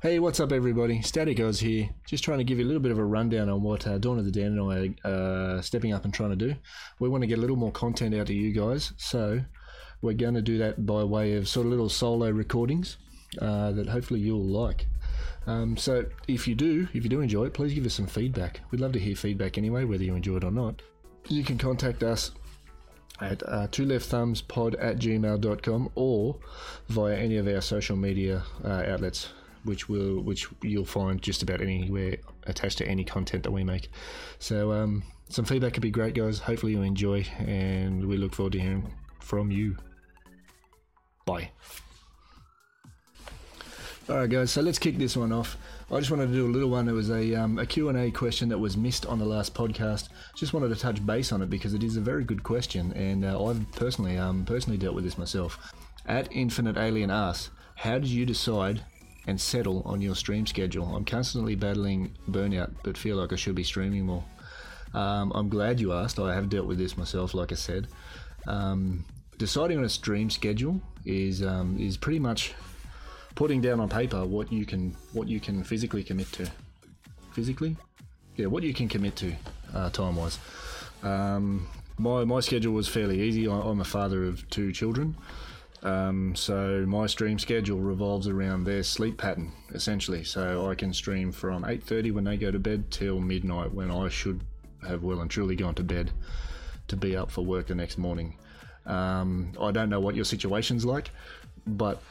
Hey, what's up, everybody? Static Oz here. Just trying to give you a little bit of a rundown on what uh, Dawn of the Dan and I are uh, stepping up and trying to do. We want to get a little more content out to you guys, so we're going to do that by way of sort of little solo recordings uh, that hopefully you'll like. Um, so if you do, if you do enjoy it, please give us some feedback. We'd love to hear feedback anyway, whether you enjoy it or not. You can contact us at uh, two left thumbs pod at gmail.com or via any of our social media uh, outlets which will which you'll find just about anywhere attached to any content that we make. So um, some feedback could be great, guys. Hopefully you enjoy, and we look forward to hearing from you. Bye. All right, guys. So let's kick this one off. I just wanted to do a little one. It was a, um, a Q&A question that was missed on the last podcast. Just wanted to touch base on it because it is a very good question, and uh, I've personally um, personally dealt with this myself. At Infinite Alien asks, how did you decide and settle on your stream schedule. I'm constantly battling burnout, but feel like I should be streaming more. Um, I'm glad you asked. I have dealt with this myself, like I said. Um, deciding on a stream schedule is um, is pretty much putting down on paper what you can what you can physically commit to. Physically, yeah, what you can commit to uh, time wise. Um, my my schedule was fairly easy. I, I'm a father of two children. Um, so my stream schedule revolves around their sleep pattern essentially. So I can stream from 8:30 when they go to bed till midnight when I should have well and truly gone to bed to be up for work the next morning. Um, I don't know what your situation's like, but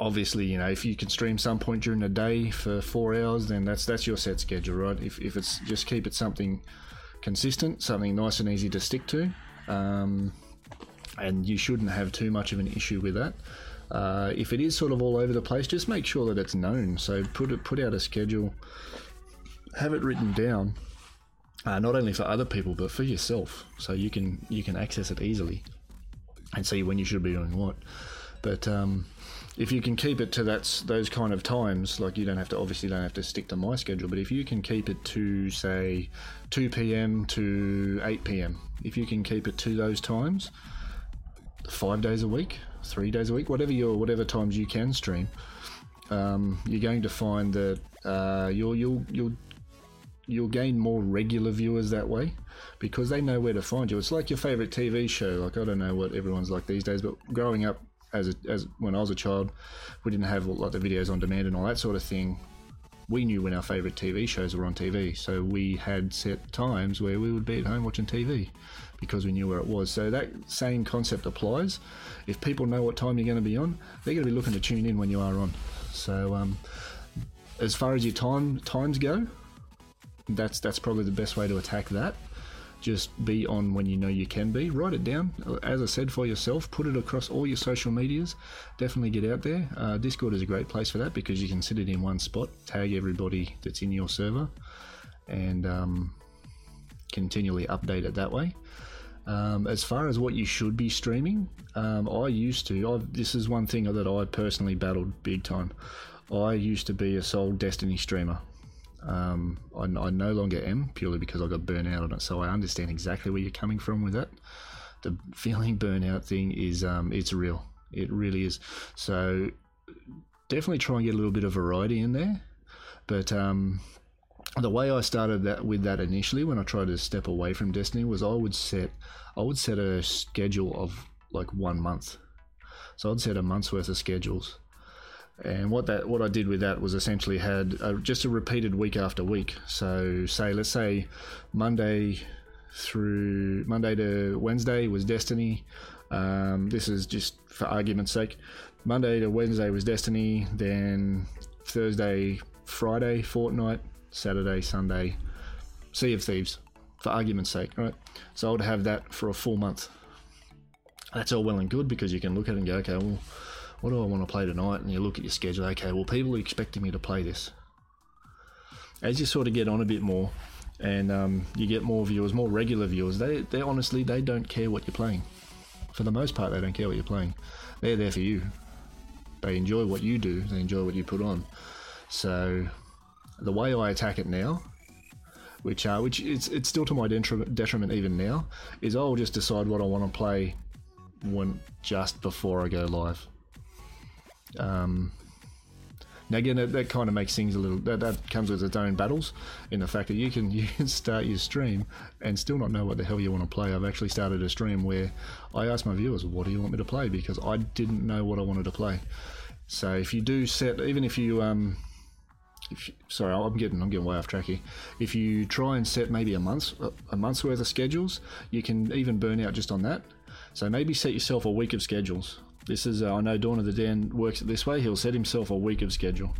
obviously, you know, if you can stream some point during the day for four hours, then that's that's your set schedule, right? If, if it's just keep it something consistent, something nice and easy to stick to. Um, and you shouldn't have too much of an issue with that. Uh, if it is sort of all over the place, just make sure that it's known. So put it, put out a schedule, have it written down, uh, not only for other people but for yourself, so you can you can access it easily and see when you should be doing what. But um, if you can keep it to that those kind of times, like you don't have to obviously don't have to stick to my schedule, but if you can keep it to say 2 p.m. to 8 p.m., if you can keep it to those times five days a week, three days a week, whatever your whatever times you can stream, um, you're going to find that uh, you'll you'll you'll you'll gain more regular viewers that way because they know where to find you. It's like your favorite TV show. Like I don't know what everyone's like these days, but growing up as a, as when I was a child, we didn't have like the videos on demand and all that sort of thing. We knew when our favorite TV shows were on TV, so we had set times where we would be at home watching TV because we knew where it was. So that same concept applies. If people know what time you're going to be on, they're going to be looking to tune in when you are on. So um, as far as your time times go, that's that's probably the best way to attack that. Just be on when you know you can be. Write it down. As I said, for yourself. Put it across all your social medias. Definitely get out there. Uh, Discord is a great place for that because you can sit it in one spot, tag everybody that's in your server, and um, continually update it that way. Um, as far as what you should be streaming, um, I used to. I've, this is one thing that I personally battled big time. I used to be a sole Destiny streamer. Um, I, I, no longer am purely because I got burnt out on it. So I understand exactly where you're coming from with it. The feeling burnout thing is um, it's real. It really is. So definitely try and get a little bit of variety in there. But um, the way I started that with that initially when I tried to step away from Destiny was I would set I would set a schedule of like one month. So I'd set a month's worth of schedules. And what that what I did with that was essentially had a, just a repeated week after week. So say let's say Monday through Monday to Wednesday was Destiny. Um, this is just for argument's sake. Monday to Wednesday was Destiny. Then Thursday, Friday, Fortnite, Saturday, Sunday, Sea of Thieves, for argument's sake, right? So I would have that for a full month. That's all well and good because you can look at it and go, okay, well, what do I want to play tonight? And you look at your schedule, okay, well, people are expecting me to play this. As you sort of get on a bit more and um, you get more viewers, more regular viewers, they, they honestly, they don't care what you're playing. For the most part, they don't care what you're playing. They're there for you. They enjoy what you do, they enjoy what you put on. So the way I attack it now, which uh, which it's it's still to my detriment even now, is I'll just decide what I want to play when just before I go live. Um, Now again, that, that kind of makes things a little. That, that comes with its own battles, in the fact that you can you can start your stream and still not know what the hell you want to play. I've actually started a stream where I asked my viewers, "What do you want me to play?" Because I didn't know what I wanted to play. So if you do set, even if you um, if you, sorry, I'm getting I'm getting way off track here. If you try and set maybe a month a month's worth of schedules, you can even burn out just on that. So maybe set yourself a week of schedules. This is, uh, I know Dawn of the Dan works it this way. He'll set himself a week of schedule.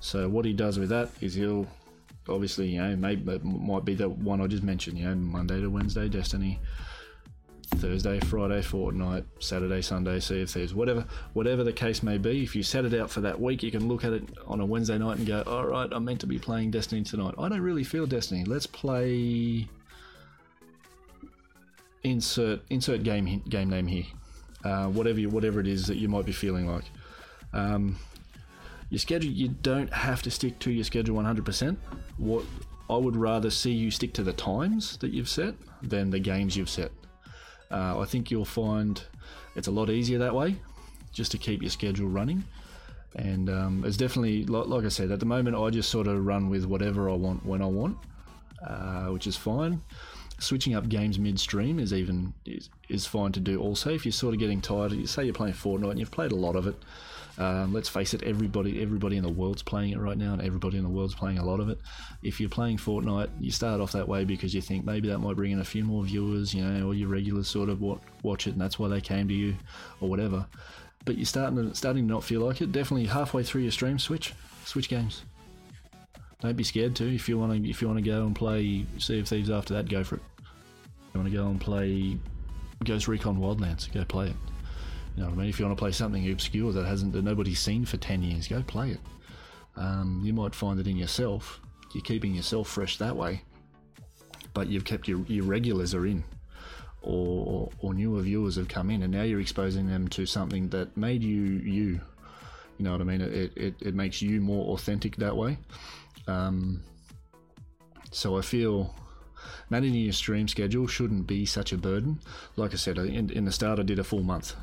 So what he does with that is he'll obviously, you know, maybe it might be the one I just mentioned, you know, Monday to Wednesday, Destiny, Thursday, Friday, Fortnite, Saturday, Sunday, Sea of Thieves, whatever, whatever the case may be. If you set it out for that week, you can look at it on a Wednesday night and go, all right, I'm meant to be playing Destiny tonight. I don't really feel Destiny. Let's play. Insert insert game game name here. Uh, whatever you, whatever it is that you might be feeling like. Um, your schedule, you don't have to stick to your schedule 100%. What I would rather see you stick to the times that you've set than the games you've set. Uh, I think you'll find it's a lot easier that way, just to keep your schedule running. And um, it's definitely, like, like, I said, at the moment I just sort of run with whatever I want when I want, uh, which is fine switching up games midstream is even is, is fine to do also. If you're sort of getting tired you say you're playing Fortnite and you've played a lot of it um, let's face it everybody everybody in the world's playing it right now and everybody in the world's playing a lot of it. If you're playing Fortnite you start off that way because you think maybe that might bring in a few more viewers you know or your regulars sort of watch it and that's why they came to you or whatever. But you're starting to starting to not feel like it. Definitely halfway through your stream switch switch games don't be scared to. If you want to, if you want to go and play Sea of Thieves after that, go for it. If you want to go and play Ghost Recon Wildlands, go play it. You know what I mean? If you want to play something obscure that hasn't that nobody's seen for ten years, go play it. Um, you might find it in yourself, you're keeping yourself fresh that way, but you've kept your, your regulars are in, or, or newer viewers have come in, and now you're exposing them to something that made you you. You know what I mean? It, it, it makes you more authentic that way. Um, so I feel managing your stream schedule shouldn't be such a burden. Like I said, in, in the start, I did a full month.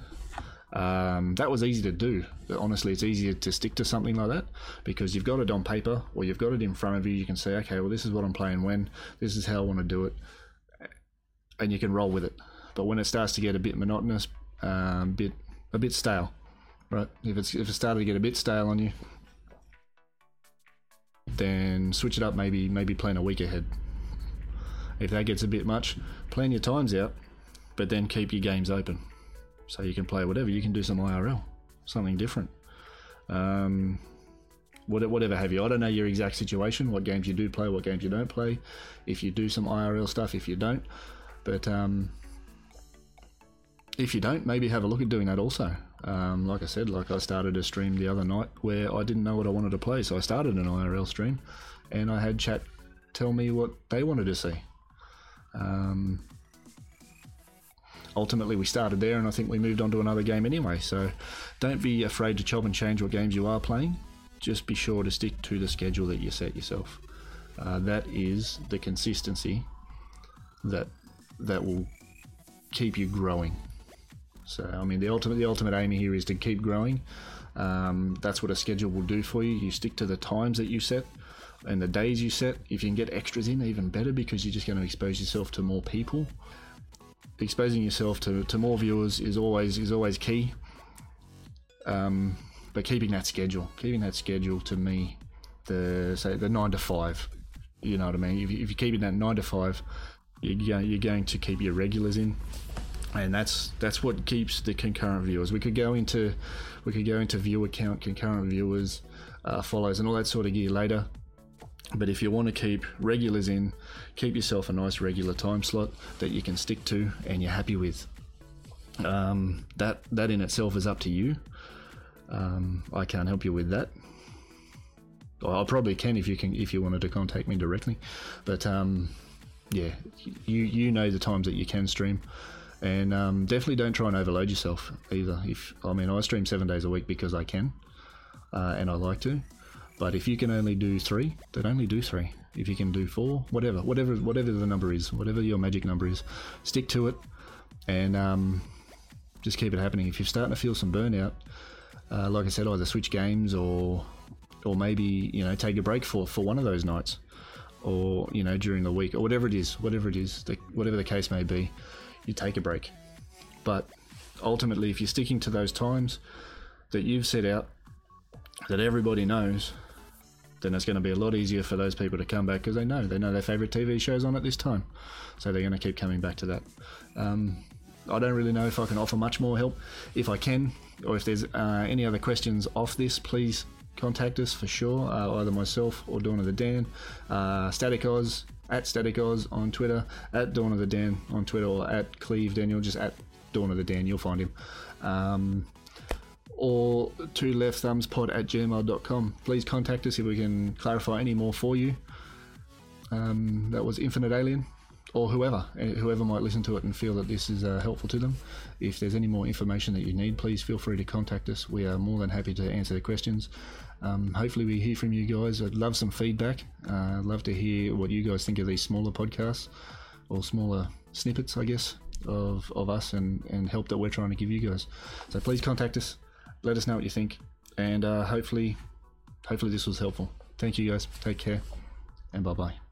Um, that was easy to do. Honestly, it's easier to stick to something like that because you've got it on paper or you've got it in front of you. You can say, okay, well, this is what I'm playing when, this is how I want to do it, and you can roll with it. But when it starts to get a bit monotonous, um, bit a bit stale, right? If it's if it started to get a bit stale on you, then switch it up. Maybe maybe plan a week ahead. If that gets a bit much, plan your times out, but then keep your games open, so you can play whatever. You can do some IRL, something different. Um, whatever have you. I don't know your exact situation, what games you do play, what games you don't play. If you do some IRL stuff, if you don't, but um, if you don't, maybe have a look at doing that also. Um, like I said, like I started a stream the other night where I didn't know what I wanted to play, so I started an IRL stream, and I had chat tell me what they wanted to see. Um, ultimately, we started there, and I think we moved on to another game anyway. So, don't be afraid to chop and change what games you are playing. Just be sure to stick to the schedule that you set yourself. Uh, that is the consistency that that will keep you growing so I mean, the ultimate the ultimate aim here is to keep growing. Um, that's what a schedule will do for you. You stick to the times that you set and the days you set. If you can get extras in, even better because you're just going to expose yourself to more people. Exposing yourself to, to more viewers is always is always key. Um, but keeping that schedule, keeping that schedule to me, the say the nine to five. You know what I mean? If, if you're keeping that nine to five, you're, you're going to keep your regulars in and that's that's what keeps the concurrent viewers. We could go into we could go into viewer count, concurrent viewers, uh, follows, and all that sort of gear later. But if you want to keep regulars in, keep yourself a nice regular time slot that you can stick to and you're happy with. Um, that that in itself is up to you. Um, I can't help you with that. I probably can if you can if you wanted to contact me directly, but um, yeah, you you know the times that you can stream and um, definitely don't try and overload yourself either. If I mean, I stream seven days a week because I can, uh, and I like to. But if you can only do three, then only do three. If you can do four, whatever, whatever, whatever the number is, whatever your magic number is, stick to it, and um, just keep it happening. If you're starting to feel some burnout, uh, like I said, either switch games or or maybe you know take a break for for one of those nights, or you know during the week or whatever it is, whatever it is, the, whatever the case may be, you take a break. But ultimately, if you're sticking to those times that you've set out, that everybody knows, then it's going to be a lot easier for those people to come back because they know they know their favorite TV shows on at this time, so they're going to keep coming back to that. Um, I don't really know if I can offer much more help. If I can, or if there's uh, any other questions off this, please contact us for sure. Uh, either myself or Dawn of the Dan. Uh, Static Oz at Static Oz on Twitter, at Dawn of the Dan on Twitter, or at Cleve Daniel, just at Dawn of the Dan. You'll find him. Um, or two left thumbs pod at gmail.com. Please contact us if we can clarify any more for you. Um, that was Infinite Alien, or whoever, eh, whoever might listen to it and feel that this is uh, helpful to them. If there's any more information that you need, please feel free to contact us. We are more than happy to answer the questions. Um, hopefully, we hear from you guys. I'd love some feedback. Uh, I'd love to hear what you guys think of these smaller podcasts or smaller snippets, I guess, of, of us and, and help that we're trying to give you guys. So please contact us let us know what you think, and uh, hopefully, hopefully this was helpful. Thank you guys. Take care, and bye bye.